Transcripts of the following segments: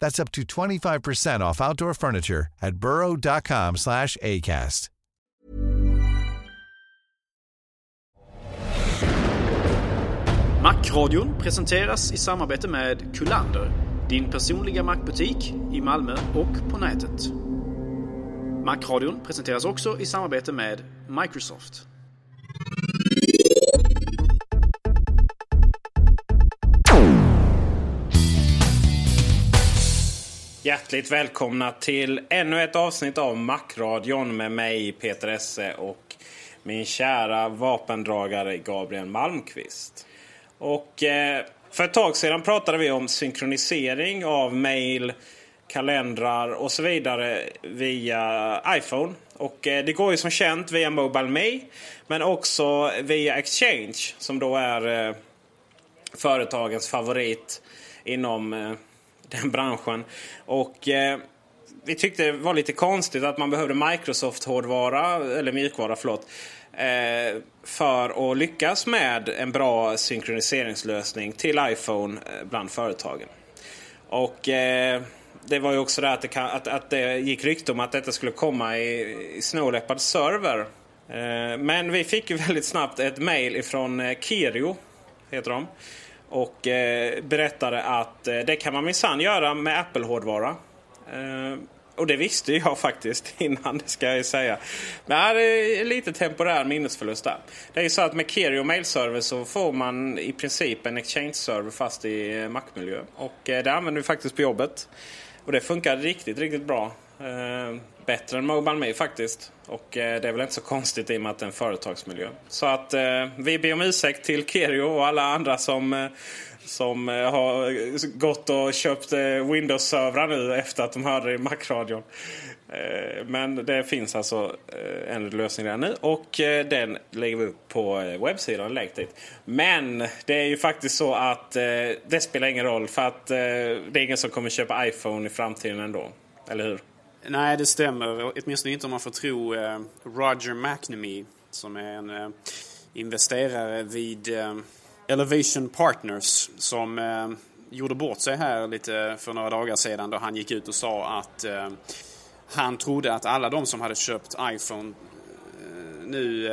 That's up to 25% off outdoor furniture at burrow.com slash ACAST. Macradion presenteras i samarbete med Kullander, din personliga Macbutik i Malmö och på nätet. Macradion presenteras också i samarbete med Microsoft. Hjärtligt välkomna till ännu ett avsnitt av Macradion med mig Peter Esse och min kära vapendragare Gabriel Malmqvist. Och eh, för ett tag sedan pratade vi om synkronisering av mail, kalendrar och så vidare via iPhone. Och eh, det går ju som känt via Mobile Me men också via Exchange som då är eh, företagens favorit inom eh, den branschen. Och eh, vi tyckte det var lite konstigt att man behövde Microsoft-hårdvara, eller mjukvara förlåt. Eh, för att lyckas med en bra synkroniseringslösning till iPhone eh, bland företagen. Och eh, det var ju också det att det, kan, att, att det gick rykte om att detta skulle komma i, i Snow Leopard server. Eh, men vi fick ju väldigt snabbt ett mail ifrån eh, Kirio, heter de. Och eh, berättade att eh, det kan man minsann göra med Apple-hårdvara. Eh, och det visste jag faktiskt innan, det ska jag säga. Men det är lite temporär minnesförlust där. Det är ju så att med Kerio mailserver så får man i princip en exchange-server fast i eh, Mac-miljö. Och eh, det använder vi faktiskt på jobbet. Och det funkar riktigt, riktigt bra. Eh, bättre än Mobile Me faktiskt. Och eh, det är väl inte så konstigt i och med att det är en företagsmiljö. Så att eh, vi ber om ursäkt till Kerio och alla andra som, eh, som eh, har gått och köpt eh, Windows-servrar nu efter att de hörde det i Mac-radion. Eh, men det finns alltså eh, en lösning där nu och eh, den lägger vi upp på webbsidan. Lägg dit. Men det är ju faktiskt så att det spelar ingen roll för att det är ingen som kommer köpa iPhone i framtiden ändå. Eller hur? Nej, det stämmer. Åtminstone inte om man får tro eh, Roger McNamee som är en eh, investerare vid eh, Elevation Partners som gjorde bort sig här lite för några dagar sedan då han gick ut och sa att han trodde att alla de som hade köpt iPhone nu,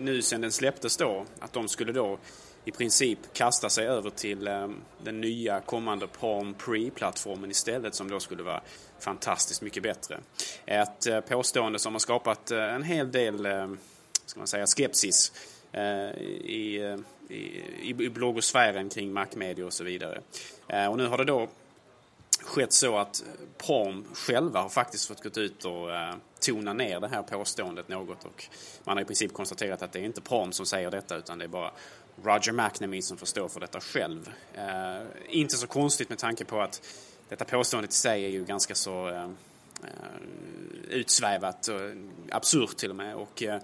nu sen den släpptes då, att de skulle då i princip kasta sig över till eh, den nya kommande Palm Pre-plattformen istället som då skulle vara fantastiskt mycket bättre. Ett eh, påstående som har skapat eh, en hel del ska man säga, skepsis i, i, i bloggosfären kring Mac-media och så vidare. Och nu har det då skett så att Palm själva har faktiskt fått gått ut och tona ner det här påståendet något och man har i princip konstaterat att det är inte Palm som säger detta utan det är bara Roger McNamee som får stå för detta själv. Eh, inte så konstigt med tanke på att detta påståendet i sig är ju ganska så eh, eh utsvävat och absurt till och med och eh,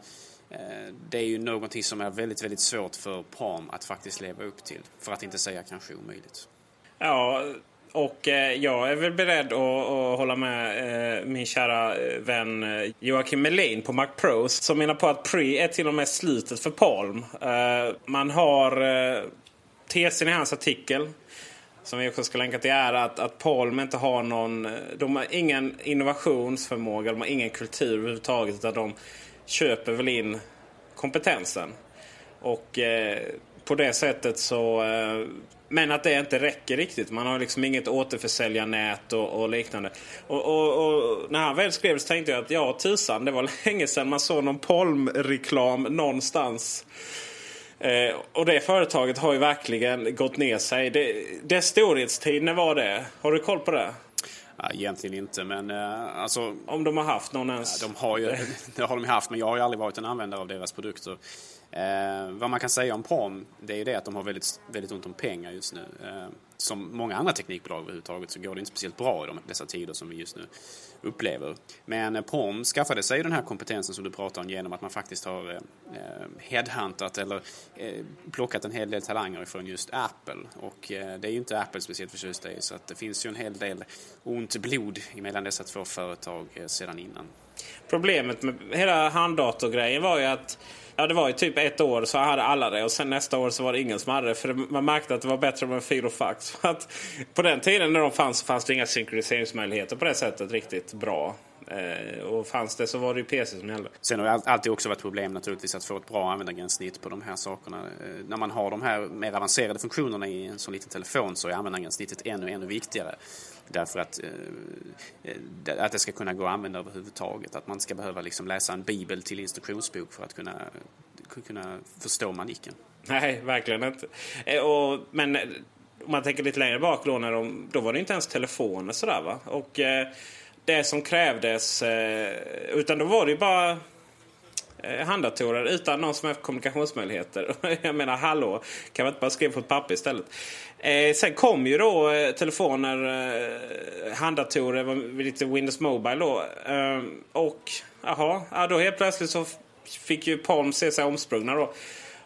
eh, det är ju någonting som är väldigt, väldigt svårt för Palm att faktiskt leva upp till. För att inte säga kanske omöjligt. Ja, och eh, jag är väl beredd att, att hålla med eh, min kära eh, vän eh, Joakim Melin på Mac Pro som menar på att Pre är till och med slutet för Palm. Eh, man har eh, tesen i hans artikel som vi också ska länka till är att, att Palm inte har någon... Eh, de har ingen innovationsförmåga, de har ingen kultur överhuvudtaget. Utan de köper väl in kompetensen. Och eh, på det sättet så... Eh, men att det inte räcker riktigt. Man har liksom inget återförsäljarnät och, och liknande. Och, och, och, när han väl skrev så tänkte jag att ja, tusan, det var länge sedan man såg någon Palm-reklam någonstans. Eh, och det företaget har ju verkligen gått ner sig. Det, dess storhetstid, när var det? Har du koll på det? Ja, egentligen inte, men uh, alltså... Om de har haft någon ens? Ja, de har ju, det har de haft, men jag har ju aldrig varit en användare av deras produkter. Eh, vad man kan säga om Prom, det är ju det att de har väldigt, väldigt ont om pengar just nu. Eh, som många andra teknikbolag överhuvudtaget så går det inte speciellt bra i de, dessa tider som vi just nu upplever. Men eh, Prom skaffade sig den här kompetensen som du pratar om genom att man faktiskt har eh, eh headhuntat eller eh, plockat en hel del talanger från just Apple. Och eh, det är ju inte Apple speciellt förtjusta i så att det finns ju en hel del ont blod mellan dessa två företag eh, sedan innan. Problemet med hela handdatorgrejen var ju att Ja, det var ju typ ett år så hade alla det och sen nästa år så var det ingen som hade det. För man märkte att det var bättre med fil och fax. För att på den tiden när de fanns så fanns det inga synkroniseringsmöjligheter på det sättet riktigt bra. Eh, och fanns det så var det ju PC som gällde. Sen har det alltid också varit problem naturligtvis att få ett bra användargränssnitt på de här sakerna. Eh, när man har de här mer avancerade funktionerna i en sån liten telefon så är användargränssnittet ännu, ännu viktigare. Därför att, eh, eh, att det ska kunna gå att använda överhuvudtaget. Att man ska behöva liksom läsa en bibel till instruktionsbok för att kunna, kunna förstå manicken. Nej, verkligen inte. Eh, och, men eh, om man tänker lite längre bak då, när de, då var det inte ens telefoner sådär va. Och eh, det som krävdes, eh, utan då var det ju bara Eh, handdatorer utan någon som har kommunikationsmöjligheter. Jag menar hallå, kan man inte bara skriva på ett papper istället? Eh, sen kom ju då eh, telefoner, eh, handdatorer, lite Windows Mobile då. Eh, och jaha, ja, då helt plötsligt så fick ju Palm se sig omsprungna då.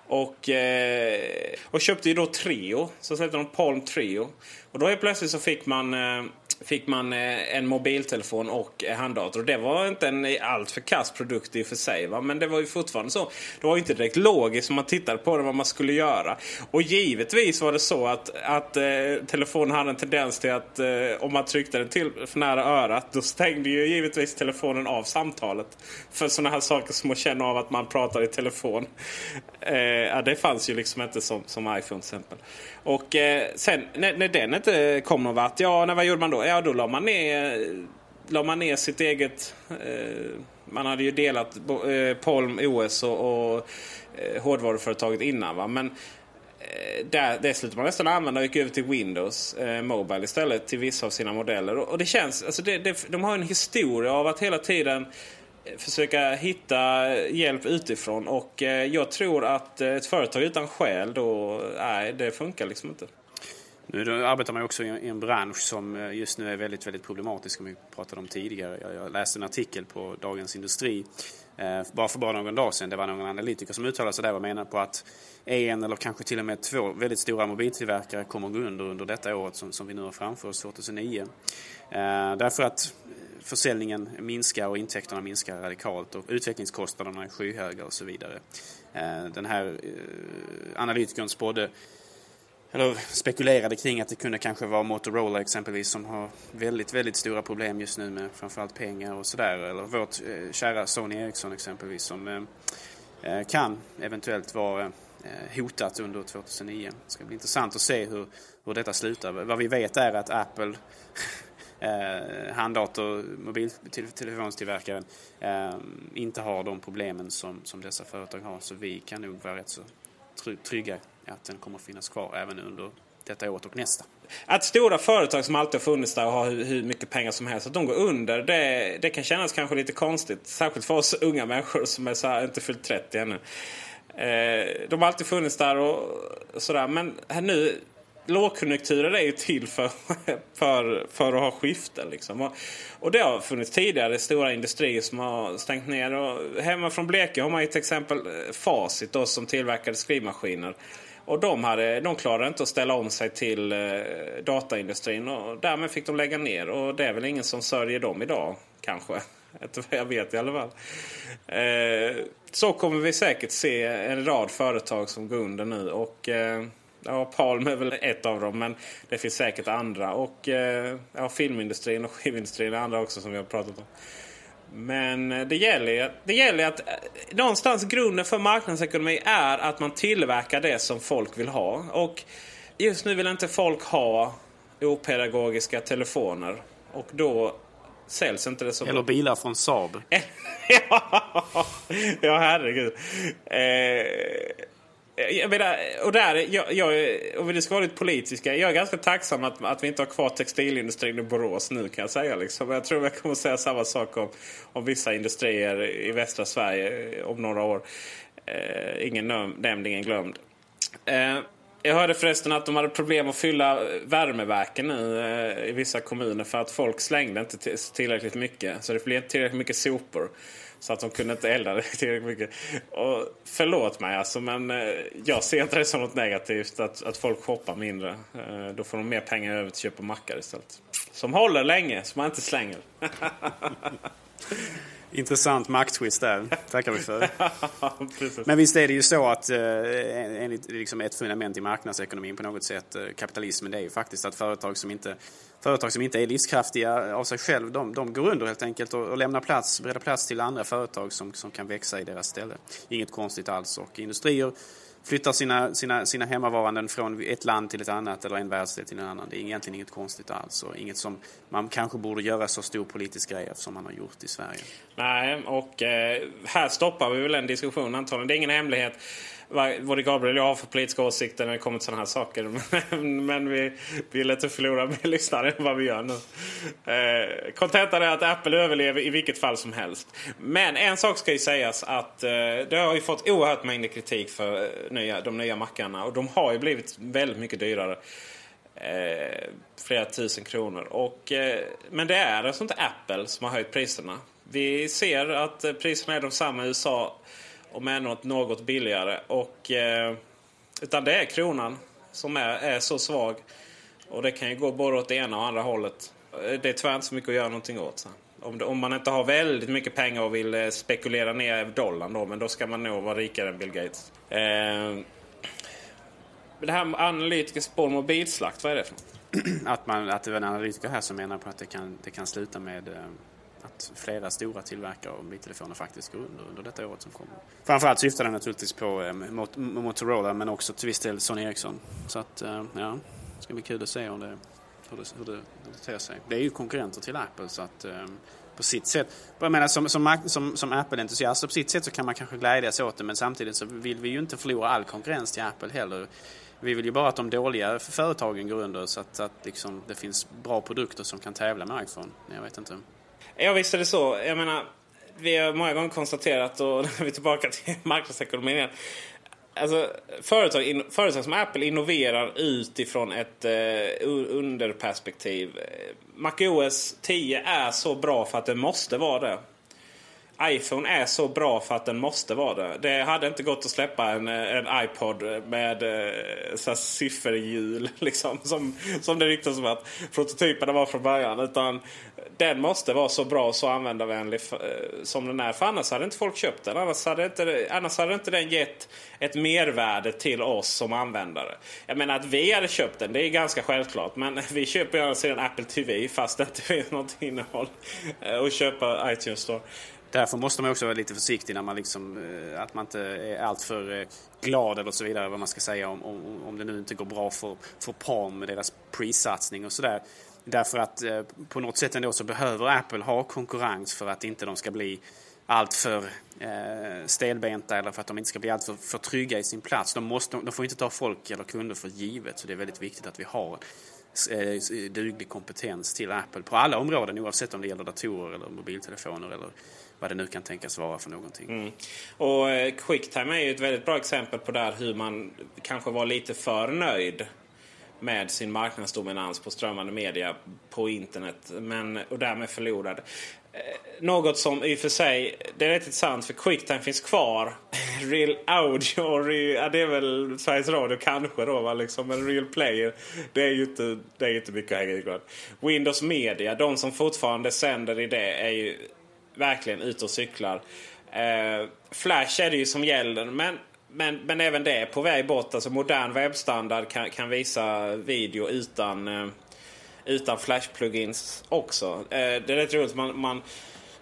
Och, eh, och köpte ju då Trio. Så släppte de Palm Trio. Och då helt plötsligt så fick man eh, fick man eh, en mobiltelefon och handdator. Det var inte en alltför kass produkt i och för sig. Va? Men det var ju fortfarande så. Det var inte direkt logiskt om man tittade på det vad man skulle göra. Och givetvis var det så att, att eh, telefonen hade en tendens till att eh, om man tryckte den till för nära örat då stängde ju givetvis telefonen av samtalet. För sådana här saker som att känna av att man pratar i telefon. Eh, det fanns ju liksom inte som, som iPhone till exempel. Och eh, sen när, när den inte kom någon vart, ja när, vad gjorde man då? Ja då la man ner, eh, la man ner sitt eget... Eh, man hade ju delat eh, Palm OS och, och eh, hårdvaruföretaget innan va. Men eh, där, det slutade man nästan använda och gick över till Windows eh, Mobile istället till vissa av sina modeller. Och, och det känns, alltså det, det, de har en historia av att hela tiden eh, försöka hitta hjälp utifrån. Och eh, jag tror att eh, ett företag utan själ då, nej det funkar liksom inte. Nu arbetar man också i en bransch som eh, just nu är väldigt, väldigt problematisk som vi pratade om tidigare. Jag läste en artikel på Dagens Industri eh, bara för bara någon dag sedan. Det var någon analytiker som uttalade sig där och menade på att en eller kanske till och med två väldigt stora mobiltillverkare kommer gå under under detta året som, som vi nu har framför oss, 2009. Eh, därför att försäljningen minskar och intäkterna minskar radikalt och utvecklingskostnaderna är skyhöga och så vidare. Den här analytikern spådde eller spekulerade kring att det kunde kanske vara Motorola exempelvis som har väldigt, väldigt stora problem just nu med framförallt pengar och sådär. Eller vårt eh, kära Sony Ericsson exempelvis som eh, eh, kan eventuellt vara eh, hotat under 2009. Det ska bli intressant att se hur, hur detta slutar. Vad vi vet är att Apple eh, handdator mobiltelefonstillverkaren eh, inte har de problemen som, som dessa företag har. Så vi kan nog vara rätt så trygga att den kommer att finnas kvar även under detta året och nästa. Att stora företag som alltid har funnits där och har hur, hur mycket pengar som helst, att de går under, det, det, kan kännas kanske lite konstigt. Särskilt för oss unga människor som är så här, inte fyllt 30 ännu. Eh, de har alltid funnits där och sådär. Men nu, lågkonjunkturer är ju till för, för, för att ha skiften. Liksom. Och, och det har funnits tidigare stora industrier som har stängt ner. Och hemma från Blekinge har man ju till exempel eh, Facit då, som tillverkade skrivmaskiner. Och de, hade, de klarade inte att ställa om sig till eh, dataindustrin och därmed fick de lägga ner. Och det är väl ingen som sörjer dem idag kanske. Inte vad jag vet i alla fall. Eh, så kommer vi säkert se en rad företag som går under nu. Och eh, ja, Palm är väl ett av dem men det finns säkert andra. Och eh, ja, filmindustrin och skivindustrin är andra också som vi har pratat om. Men det gäller, det gäller att någonstans grunden för marknadsekonomi är att man tillverkar det som folk vill ha. Och just nu vill inte folk ha opedagogiska telefoner. Och då säljs inte det så Eller bilar från Saab. ja, herregud. Eh, Eh, jag menar, och där, jag, jag, om vi ska vara lite politiska. Jag är ganska tacksam att, att vi inte har kvar textilindustrin i Borås nu kan jag säga. Liksom. Jag tror jag kommer säga samma sak om, om vissa industrier i västra Sverige eh, om några år. Eh, ingen nämnd, ingen glömd. Eh, jag hörde förresten att de hade problem att fylla värmeverken nu eh, i vissa kommuner för att folk slängde inte tillräckligt mycket. Så det blev inte tillräckligt mycket sopor. Så att de kunde inte elda det tillräckligt mycket. Och förlåt mig alltså men eh, jag ser inte det som något negativt att, att folk shoppar mindre. Eh, då får de mer pengar över till att köpa mackar istället. Som håller länge, som man inte slänger. Intressant makttwist där. tackar vi för. Men visst är det ju så att eh, enligt liksom ett fundament i marknadsekonomin på något sätt, eh, kapitalismen, det är ju faktiskt att företag som inte, företag som inte är livskraftiga av sig själv, de, de går under helt enkelt och, och lämnar plats, bereder plats till andra företag som, som kan växa i deras ställe. Inget konstigt alls. Och industrier flyttar sina, sina, sina hemmavaranden från ett land till ett annat eller en världsdel till en annan. Det är egentligen inget konstigt alls och inget som man kanske borde göra så stor politisk grej som man har gjort i Sverige. Nej, och eh, här stoppar vi väl en diskussion antagligen. Det är ingen hemlighet både Gabriel och jag har för politiska åsikter när det kommer till sådana här saker. Men vi vill inte förlora mer lyssnare än vad vi gör nu. Eh, kontentan är att Apple överlever i vilket fall som helst. Men en sak ska ju sägas att eh, det har ju fått oerhört mängder kritik för eh, nya, de nya mackarna. Och de har ju blivit väldigt mycket dyrare. Eh, flera tusen kronor. Och, eh, men det är alltså inte Apple som har höjt priserna. Vi ser att eh, priserna är de samma i USA om än något, något billigare. Och, eh, utan det är kronan som är, är så svag. Och det kan ju gå både åt det ena och andra hållet. Eh, det är tyvärr inte så mycket att göra någonting åt. Så. Om, om man inte har väldigt mycket pengar och vill eh, spekulera ner dollarn då, men då ska man nog vara rikare än Bill Gates. Eh, det här med analytiker spår mobilslakt, vad är det för något? Att, man, att det var en analytiker här som menar på att det kan, det kan sluta med eh, att flera stora tillverkare av mobiltelefoner faktiskt går under, under detta året som kommer. Framförallt syftar den naturligtvis på eh, Motorola men också till viss del Sony Ericsson. Så att, eh, ja, det ska bli kul att se om det, hur, det, hur, det, hur det ter sig. Det är ju konkurrenter till Apple så att eh, på sitt sätt. Jag menar, som, som, som, som Apple-entusiast på sitt sätt så kan man kanske glädjas åt det men samtidigt så vill vi ju inte förlora all konkurrens till Apple heller. Vi vill ju bara att de dåliga företagen går under så att, att liksom, det finns bra produkter som kan tävla med iPhone. Jag vet inte. Ja visst är det så. Jag menar, vi har många gånger konstaterat, och nu är vi tillbaka till marknadsekonomin igen. Alltså, företag, in, företag som Apple innoverar utifrån ett eh, underperspektiv. MacOS 10 är så bra för att det måste vara det iPhone är så bra för att den måste vara det. Det hade inte gått att släppa en, en iPod med eh, så sifferhjul liksom, som, som det ryktas om att prototyperna var från början. Utan den måste vara så bra och så användarvänlig eh, som den är. För annars hade inte folk köpt den. Annars hade inte, annars hade inte den gett ett mervärde till oss som användare. Jag menar att vi hade köpt den, det är ganska självklart. Men vi köper ju å andra sidan Apple TV fast det inte finns något innehåll. Eh, och köpa iTunes Store. Därför måste man också vara lite försiktig när man liksom, eh, att man inte är alltför eh, glad eller så vidare vad man ska säga om, om, om det nu inte går bra för, för Palm med deras prissatsning och sådär. Därför att eh, på något sätt ändå så behöver Apple ha konkurrens för att inte de ska bli alltför eh, stelbenta eller för att de inte ska bli alltför för trygga i sin plats. De, måste, de får inte ta folk eller kunder för givet så det är väldigt viktigt att vi har duglig kompetens till Apple på alla områden oavsett om det gäller datorer eller mobiltelefoner eller vad det nu kan tänkas vara för någonting. Mm. Och eh, Quicktime är ju ett väldigt bra exempel på där hur man kanske var lite för nöjd med sin marknadsdominans på strömmande media på internet men, och därmed förlorade. Eh, något som i och för sig, det är rätt intressant för Quicktime finns kvar Real Audio och real, ja, det är väl Sveriges Radio kanske då. Va? Liksom, men Real Player det är ju inte, det är inte mycket att hänga i grad. Windows Media, de som fortfarande sänder i det är ju verkligen ut och cyklar. Eh, Flash är det ju som gäller. Men, men, men även det är på väg bort. Alltså modern webbstandard kan, kan visa video utan, eh, utan Flash-plugins också. Eh, det är rätt roligt. Man, man,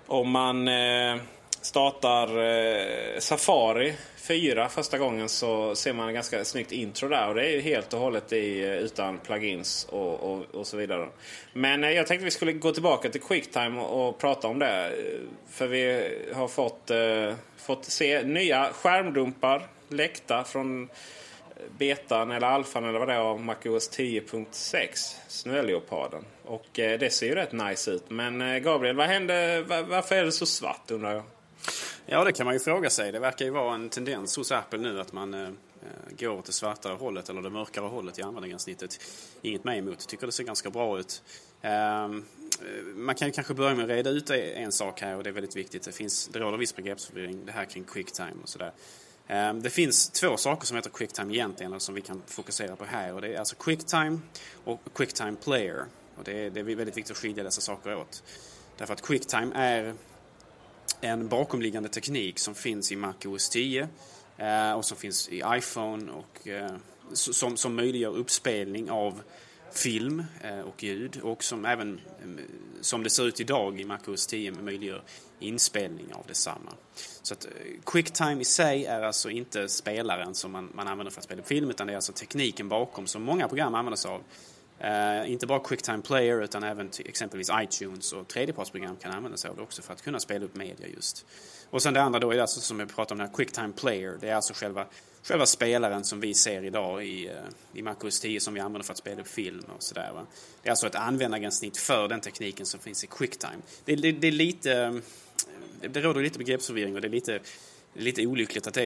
om man eh, startar eh, Safari 4 första gången så ser man en ganska snyggt intro där. Och det är ju helt och hållet i, eh, utan plugins och, och, och så vidare. Men eh, jag tänkte vi skulle gå tillbaka till Quicktime och, och prata om det. För vi har fått, eh, fått se nya skärmdumpar läckta från eh, betan eller alfan eller vad det är av MacOS 10.6. Snöleoparden. Och eh, det ser ju rätt nice ut. Men eh, Gabriel, vad hände? Var, varför är det så svart undrar jag? Ja, det kan man ju fråga sig. Det verkar ju vara en tendens hos Apple nu att man eh, går åt det svartare hållet eller det mörkare hållet i användargränssnittet. Inget mig emot. Tycker det ser ganska bra ut. Ehm, eh, man kan ju kanske börja med att reda ut e- en sak här och det är väldigt viktigt. Det, finns, det råder viss begreppsförvirring det här kring quicktime och sådär. Eh, det finns två saker som heter quicktime egentligen som vi kan fokusera på här och det är alltså quicktime och quicktime player. Och det är, det är väldigt viktigt att skilja dessa saker åt. Därför att quicktime är en bakomliggande teknik som finns i Mac OS 10 eh, och som finns i iPhone och eh, som, som möjliggör uppspelning av film eh, och ljud och som även som det ser ut idag i Mac OS 10 möjliggör inspelning av detsamma. Så att Quicktime i sig är alltså inte spelaren som man, man använder för att spela film utan det är alltså tekniken bakom som många program använder sig av Uh, inte bara Quicktime Player utan även exempelvis iTunes och tredjepartsprogram kan använda sig av det också för att kunna spela upp media just. Och sen det andra då är alltså som jag pratade om, den här Quicktime Player. Det är alltså själva, själva spelaren som vi ser idag i, uh, i MacOS 10 som vi använder för att spela upp film och sådär. Va? Det är alltså ett användargränssnitt för den tekniken som finns i Quicktime. Det, det, det är lite, eh, det råder lite begreppsförvirring och det är lite, lite olyckligt att det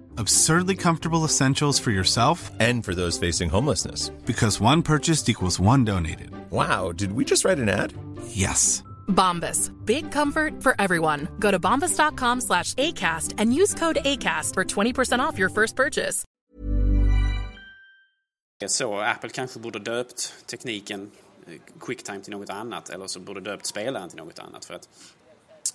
Absurdly comfortable essentials for yourself and for those facing homelessness. Because one purchased equals one donated. Wow, did we just write an ad? Yes. Bombas. Big comfort for everyone. Go to bombas.com slash ACAST and use code ACAST for 20% off your first purchase. Så Apple kanske borde döpt tekniken eh, Quicktime till något annat eller så borde döpt spelaren till något annat. För att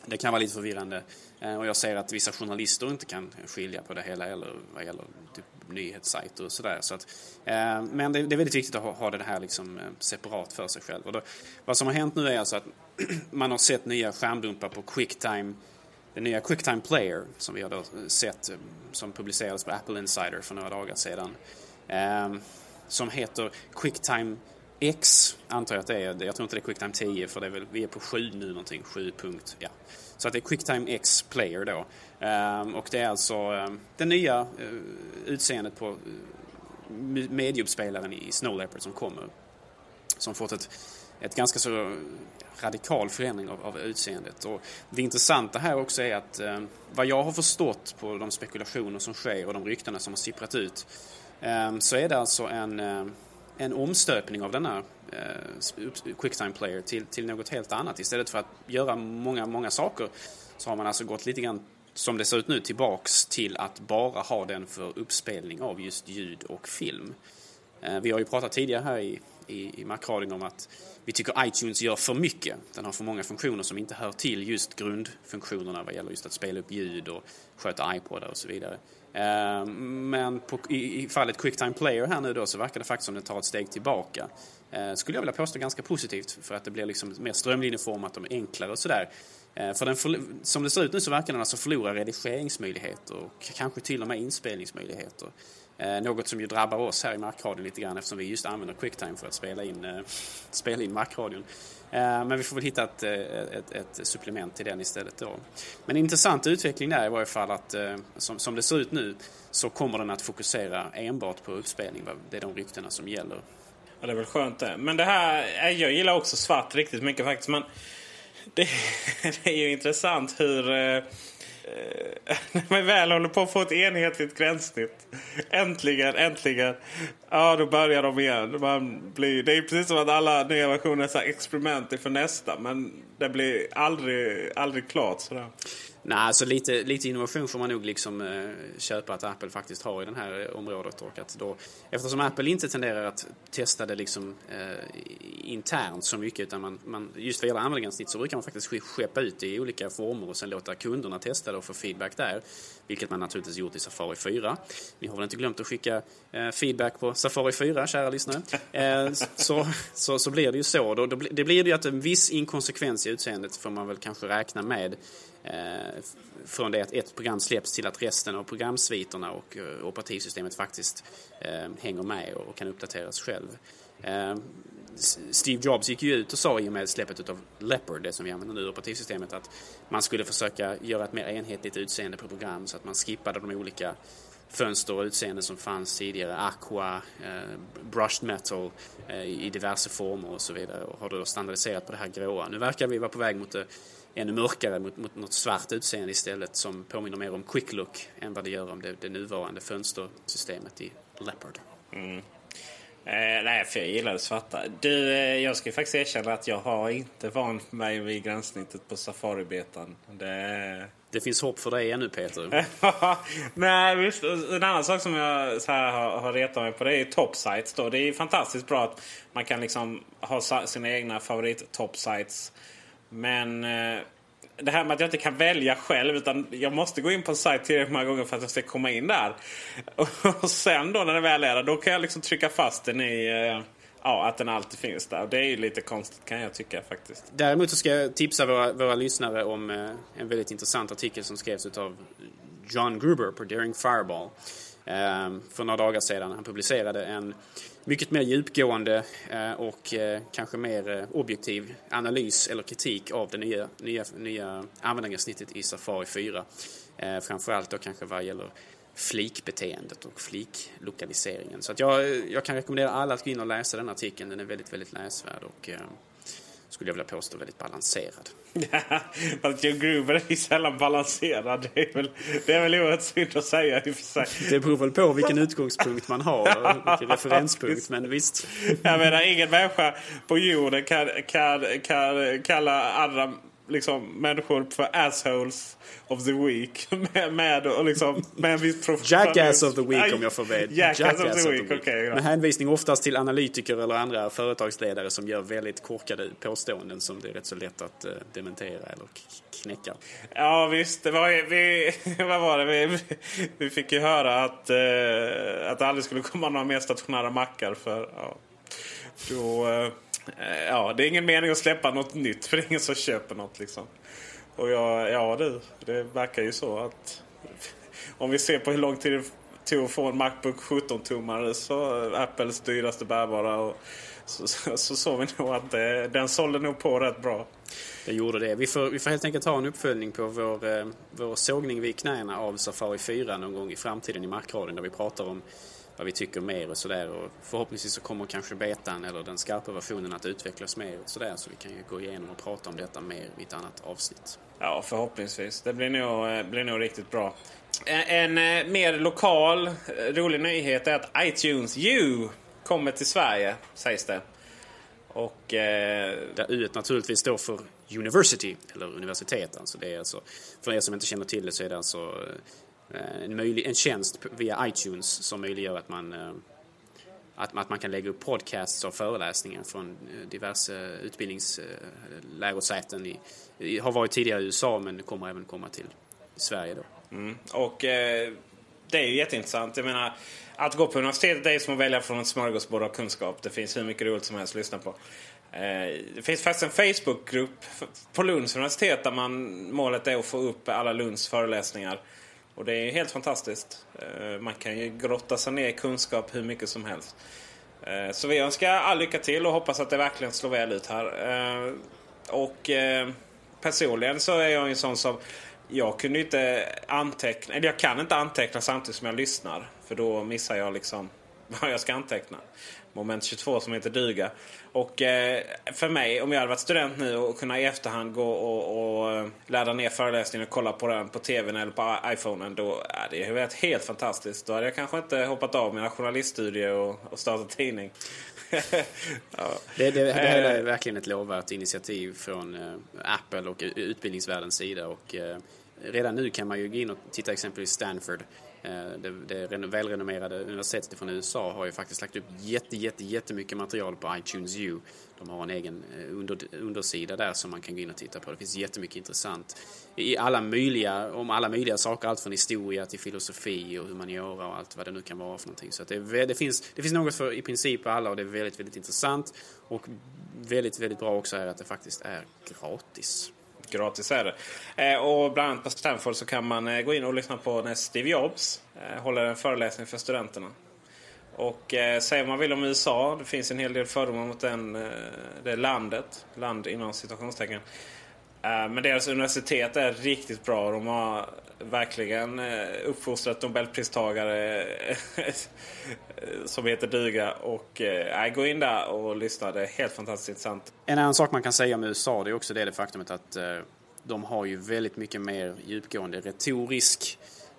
det kan vara lite förvirrande eh, och jag ser att vissa journalister inte kan skilja på det hela eller vad gäller typ nyhetssajter och sådär. Så att, eh, men det, är väldigt viktigt att ha, det här liksom eh, separat för sig själv. Och då, vad som har hänt nu är alltså att man har sett nya skärmdumpar på Quicktime den nya Quicktime Player som vi har då eh, sett som publicerades på Apple Insider för några dagar sedan. som heter Quicktime X, antar jag att det är. Jag tror inte det är Quicktime 10 för det är väl, vi är på 7 nu någonting, 7 punkt, ja. Så att det är Quicktime X Player då. Um, och det är alltså um, det nya uh, utseendet på uh, i Snow Leopard som kommer. Som fått ett, ett ganska så eh, radikal förändring av, av utseendet. Och det intressanta här också är att ehm, vad jag har förstått på de spekulationer som sker och de ryktena som har sipprat ut så är det alltså en en omstöpning av denna eh, Quicktime Player till, till något helt annat. Istället för att göra många, många saker så har man alltså gått lite grann som det ser ut nu tillbaks till att bara ha den för uppspelning av just ljud och film. Eh, vi har ju pratat tidigare här i, i, i Macradion om att vi tycker iTunes gör för mycket. Den har för många funktioner som inte hör till just grundfunktionerna vad gäller just att spela upp ljud och sköta iPodar och så vidare. Ehm, men på, i, i fallet Quicktime Player här nu då så verkar det faktiskt som det tar ett steg tillbaka. Ehm, skulle jag vilja påstå ganska positivt för att det blir liksom mer strömlinjeformat, de är enklare och sådär. Ehm, för den, som det ser ut nu så verkar den alltså förlora redigeringsmöjligheter och kanske till och med inspelningsmöjligheter. Eh, något som ju drabbar oss här i Markradion lite grann eftersom vi just använder Quicktime för att spela in, eh, spela in Markradion. Eh, men vi får väl hitta ett, ett, ett, supplement till den istället då. Men intressant utveckling där i varje fall att som, som det ser ut nu så kommer den att fokusera enbart på uppspelning. Det är de ryktena som gäller. Ja, det är väl skönt det. Men det här, jag gillar också svart riktigt mycket faktiskt. Men det, det är ju intressant hur Eh, Eh, när man väl håller på att få ett enhetligt gränssnitt. Äntligen, äntligen. Ja, då börjar de igen. Man blir, det är precis som att alla nya versioner är experiment inför nästa. Men det blir aldrig, aldrig klart sådär. Nej, alltså lite, lite innovation får man nog liksom eh, köpa att Apple faktiskt har i det här området. Och att då, eftersom Apple inte tenderar att testa det liksom, eh, internt så mycket utan man, man, just vad gäller användargränssnitt så brukar man faktiskt skeppa ut det i olika former och sen låta kunderna testa det och få feedback där. Vilket man naturligtvis gjort i Safari 4. Ni har väl inte glömt att skicka eh, feedback på Safari 4, kära lyssnare? Eh, så, så, så blir det ju så. Då, då, det blir ju att en viss inkonsekvens i utseendet får man väl kanske räkna med Eh, från det att ett program släpps till att resten av programsviterna och eh, operativsystemet faktiskt eh, hänger med och kan uppdateras själv. Eh, Steve Jobs gick ju ut och sa i och med släppet av Leopard, det som vi använder nu, operativsystemet, att man skulle försöka göra ett mer enhetligt utseende på program så att man skippade de olika fönster och utseenden som fanns tidigare. Aqua, eh, brushed metal eh, i diverse former och så vidare och har då standardiserat på det här gråa. Nu verkar vi vara på väg mot det ännu mörkare mot, mot något svart utseende istället som påminner mer om quick look än vad det gör om det, det nuvarande fönstersystemet i Leopard. Mm. Eh, nej, för jag gillar det svarta. Du, eh, jag ska faktiskt erkänna att jag har inte vant mig vid gränssnittet på Safari-betan. Det... det finns hopp för dig ännu Peter. nej, visst. En annan sak som jag så här har, har retat mig på det är topsites. Då. Det är fantastiskt bra att man kan liksom ha sina egna favorit-topsites men eh, det här med att jag inte kan välja själv utan jag måste gå in på en sajt tillräckligt många gånger för att jag ska komma in där. Och sen då när det väl är där då kan jag liksom trycka fast den i eh, ja, att den alltid finns där. Det är ju lite konstigt kan jag tycka faktiskt. Däremot så ska jag tipsa våra, våra lyssnare om eh, en väldigt intressant artikel som skrevs av John Gruber på Daring Fireball. Eh, för några dagar sedan. Han publicerade en mycket mer djupgående eh, och eh, kanske mer eh, objektiv analys eller kritik av det nya, nya, nya användargränssnittet i Safari 4. Framförallt då kanske vad gäller flikbeteendet och fliklokaliseringen. Så att jag, jag kan rekommendera alla att gå in och läsa den artikeln. Den är väldigt, väldigt läsvärd och skulle jag vilja påstå väldigt balanserad. Fast Joe Gruber är ju sällan balanserad. Det är väl, det är väl oerhört synd att säga i och för sig. Det beror väl på vilken utgångspunkt man har och vilken referenspunkt. Men visst. Jag menar, ingen människa på jorden kan, kan, kan kalla andra liksom, människor för assholes of the week. Med, med, och liksom, med en viss Jackass of the week om jag får be. Jackass, Jackass of the week, okej. Okay, Med hänvisning oftast till analytiker eller andra företagsledare som gör väldigt korkade påståenden som det är rätt så lätt att uh, dementera eller knäcka. Ja visst, det var, vi, vad var det? Vi, vi fick ju höra att, uh, att det aldrig skulle komma några mer stationära mackar för ja, då... Uh, Eh, ja, det är ingen mening att släppa något nytt för det är ingen som köper något liksom. Och jag, ja du, det verkar ju så att om vi ser på hur lång tid det tog att få en Macbook 17-tummare så Apples dyraste bärbara och så, så, så såg vi nog att det, den sålde nog på rätt bra. Det gjorde det. Vi får, vi får helt enkelt ha en uppföljning på vår, eh, vår sågning vid knäna av Safari 4 någon gång i framtiden i markradion där vi pratar om vad vi tycker mer och sådär. Och förhoppningsvis så kommer kanske betan eller den skarpa versionen att utvecklas mer och sådär. Så vi kan ju gå igenom och prata om detta mer i ett annat avsnitt. Ja, förhoppningsvis. Det blir nog, eh, blir nog riktigt bra. En, en eh, mer lokal eh, rolig nyhet är att iTunes U kommer till Sverige, sägs det. Och, eh... Där U naturligtvis står för University, eller universitet. Alltså det är alltså, för er som inte känner till det så är det alltså Eh, Eh, en, möjlig, en tjänst via iTunes som möjliggör att man, eh, att, att man kan lägga upp podcasts och föreläsningar från eh, diverse utbildningslärosäten. I, har varit tidigare i USA men kommer även komma till Sverige då. Mm. Och eh, det är ju jätteintressant. Jag menar, att gå på universitetet är som att välja från ett smörgåsbord av kunskap. Det finns hur mycket roligt som helst att lyssna på. Det finns faktiskt en Facebookgrupp på Lunds universitet där man, målet är att få upp alla Lunds föreläsningar och det är helt fantastiskt. Eh, man kan ju grotta sig ner i kunskap hur mycket som helst. Eh, så vi önskar all lycka till och hoppas att det verkligen slår väl ut här. Eh, och personligen så är jag en sån som jag kunde inte anteckna, eller jag kan inte anteckna samtidigt som jag lyssnar. För då missar jag liksom vad jag ska anteckna moment 22 som heter duga. Och eh, för mig, om jag hade varit student nu och kunna i efterhand gå och, och eh, ladda ner föreläsningen och kolla på den på tvn eller på iPhonen. Då är det varit helt fantastiskt. Då hade jag kanske inte hoppat av mina journaliststudier och, och startat tidning. ja. det, det, det, här är eh. verkligen ett lovvärt initiativ från eh, Apple och utbildningsvärldens sida. Och, eh, redan nu kan man ju gå in och titta exempelvis Stanford Eh, det, det välrenommerade universitetet från USA har ju faktiskt lagt upp jätte, jätte, jättemycket material på iTunes U. De har en egen eh, under, undersida där som man kan gå in och titta på. Det finns jättemycket intressant i alla möjliga, om alla möjliga saker. Allt från historia till filosofi och humaniora och allt vad det nu kan vara för någonting. Så det, det, finns, det finns något för i princip alla och det är väldigt, väldigt intressant. Och väldigt, väldigt bra också är att det faktiskt är gratis gratis är det. Eh, och bland annat på Stanford så kan man eh, gå in och lyssna på när Steve Jobs eh, håller en föreläsning för studenterna. Och eh, säger man vill om USA, det finns en hel del fördomar mot den, eh, det landet, land inom citationstecken. Eh, men deras universitet är riktigt bra. De har verkligen eh, uppfostrat nobelpristagare eh, som heter duga. Och äh, gå in där och lyssna. Det är helt fantastiskt intressant. En annan sak man kan säga om USA det är också det, det faktumet att de har ju väldigt mycket mer djupgående retorisk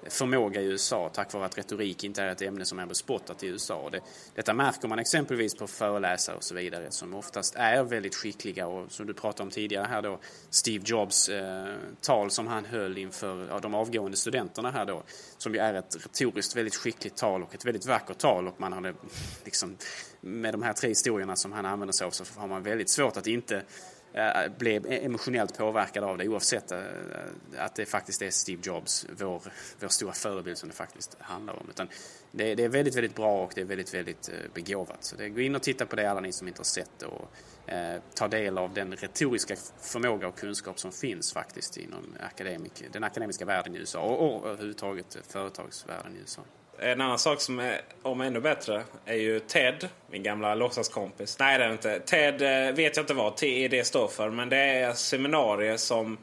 förmåga i USA tack vare att retorik inte är ett ämne som är bespottat i USA. Det, detta märker man exempelvis på föreläsare och så vidare som oftast är väldigt skickliga och som du pratade om tidigare här då Steve Jobs eh, tal som han höll inför ja, de avgående studenterna här då som ju är ett retoriskt väldigt skickligt tal och ett väldigt vackert tal och man hade liksom med de här tre historierna som han använder sig av så har man väldigt svårt att inte Eh, blev e- emotionellt påverkad av det oavsett eh, att det faktiskt är Steve Jobs, vår, vår stora förebild som det faktiskt handlar om. Utan det, det är väldigt, väldigt bra och det är väldigt, väldigt eh, begåvat. Så det, gå in och titta på det alla ni som inte har sett det och eh, ta del av den retoriska förmåga och kunskap som finns faktiskt inom akademik, den akademiska världen i USA och, och överhuvudtaget företagsvärlden i USA. En annan sak som är om ännu bättre är ju Ted, min gamla låtsaskompis. Nej det är det inte. Ted eh, vet jag inte vad TED står för men det är seminarier som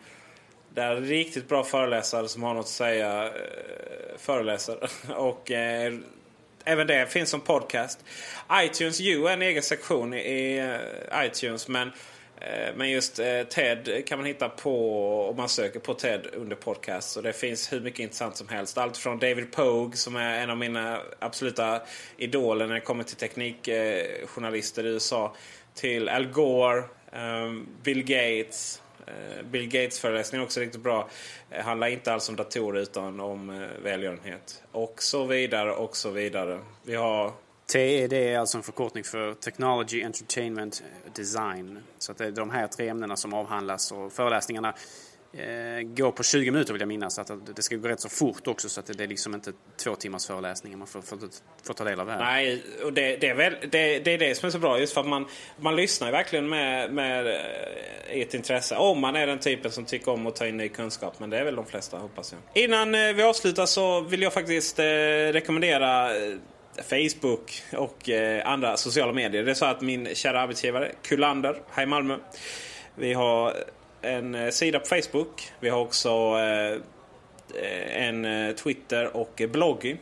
Där riktigt bra föreläsare som har något att säga eh, föreläser. Och eh, även det finns som podcast. iTunes U är en egen sektion i eh, iTunes. Men, eh, Eh, men just eh, TED kan man hitta på om man söker på TED under podcast. Och det finns hur mycket intressant som helst. Allt från David Pogue som är en av mina absoluta idoler när det kommer till teknikjournalister i USA. Till Al Gore, ehm, Bill Gates. Eh, Bill Gates föreläsning är också riktigt bra. Det handlar inte alls om datorer utan om välgörenhet. Och så vidare och så vidare. Vi har... TED är alltså en förkortning för Technology, Entertainment, Design. Så att det är de här tre ämnena som avhandlas och föreläsningarna eh, går på 20 minuter vill jag minnas. Att det ska gå rätt så fort också så att det är liksom inte två timmars föreläsningar man får, får, får ta del av här. Nej, och det, det, är väl, det, det, är det som är så bra just för att man, man lyssnar verkligen med, med eh, ett intresse. Om man är den typen som tycker om att ta in ny kunskap. Men det är väl de flesta hoppas jag. Innan eh, vi avslutar så vill jag faktiskt eh, rekommendera eh, Facebook och eh, andra sociala medier. Det är så att min kära arbetsgivare Kullander här i Malmö. Vi har en eh, sida på Facebook. Vi har också eh, en Twitter och blogg.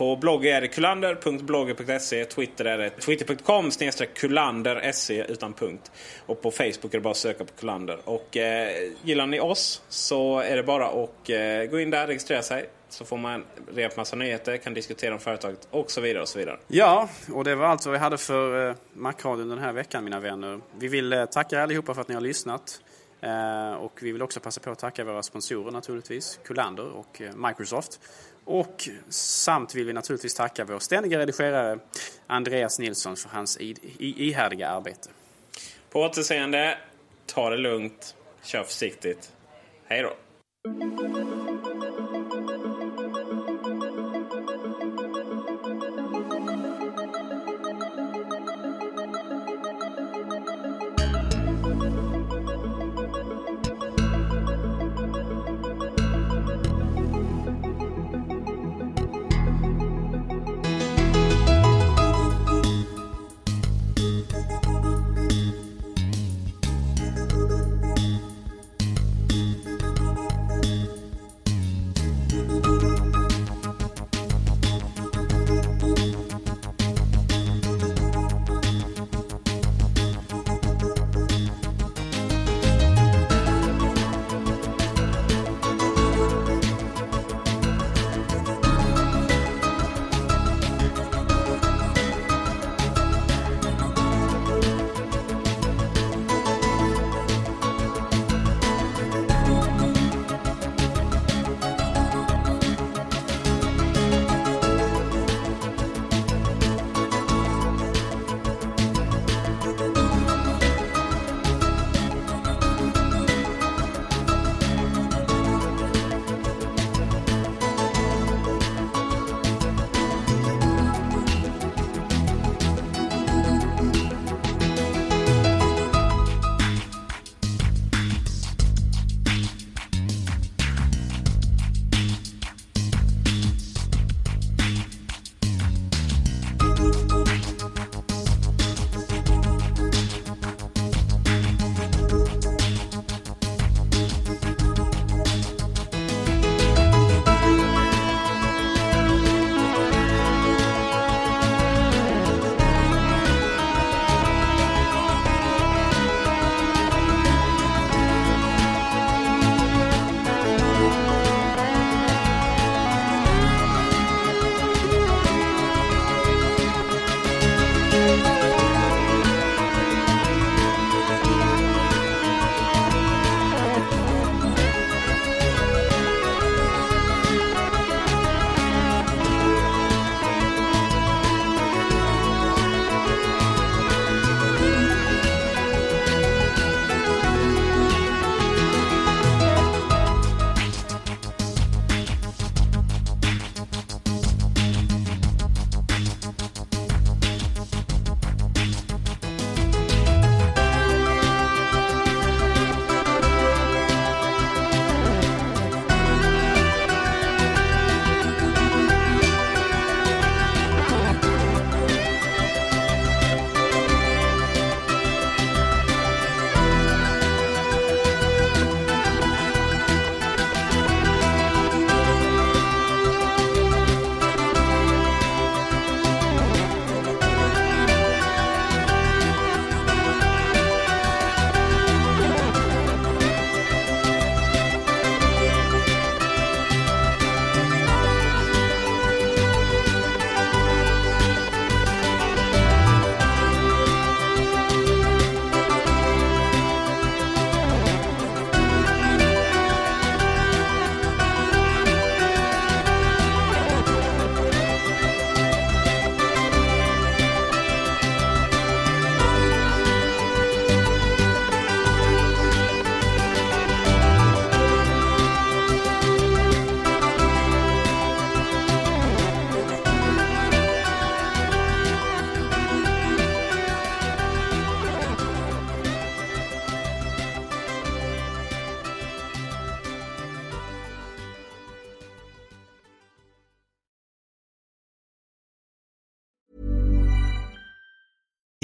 På blogg är det kulander.blogger.se. Twitter är det twitter.com kullander.se utan punkt. Och på Facebook är det bara att söka på Kullander. Och eh, gillar ni oss så är det bara att eh, gå in där, registrera sig. Så får man reda på massa nyheter, kan diskutera om företaget och så vidare. och så vidare. Ja, och det var allt vad vi hade för eh, Macradion den här veckan mina vänner. Vi vill eh, tacka allihopa för att ni har lyssnat. Eh, och vi vill också passa på att tacka våra sponsorer naturligtvis, Kullander och Microsoft. Och samt vill vi naturligtvis tacka vår ständiga redigerare Andreas Nilsson för hans ihärdiga arbete. På återseende, ta det lugnt, kör försiktigt. Hej då!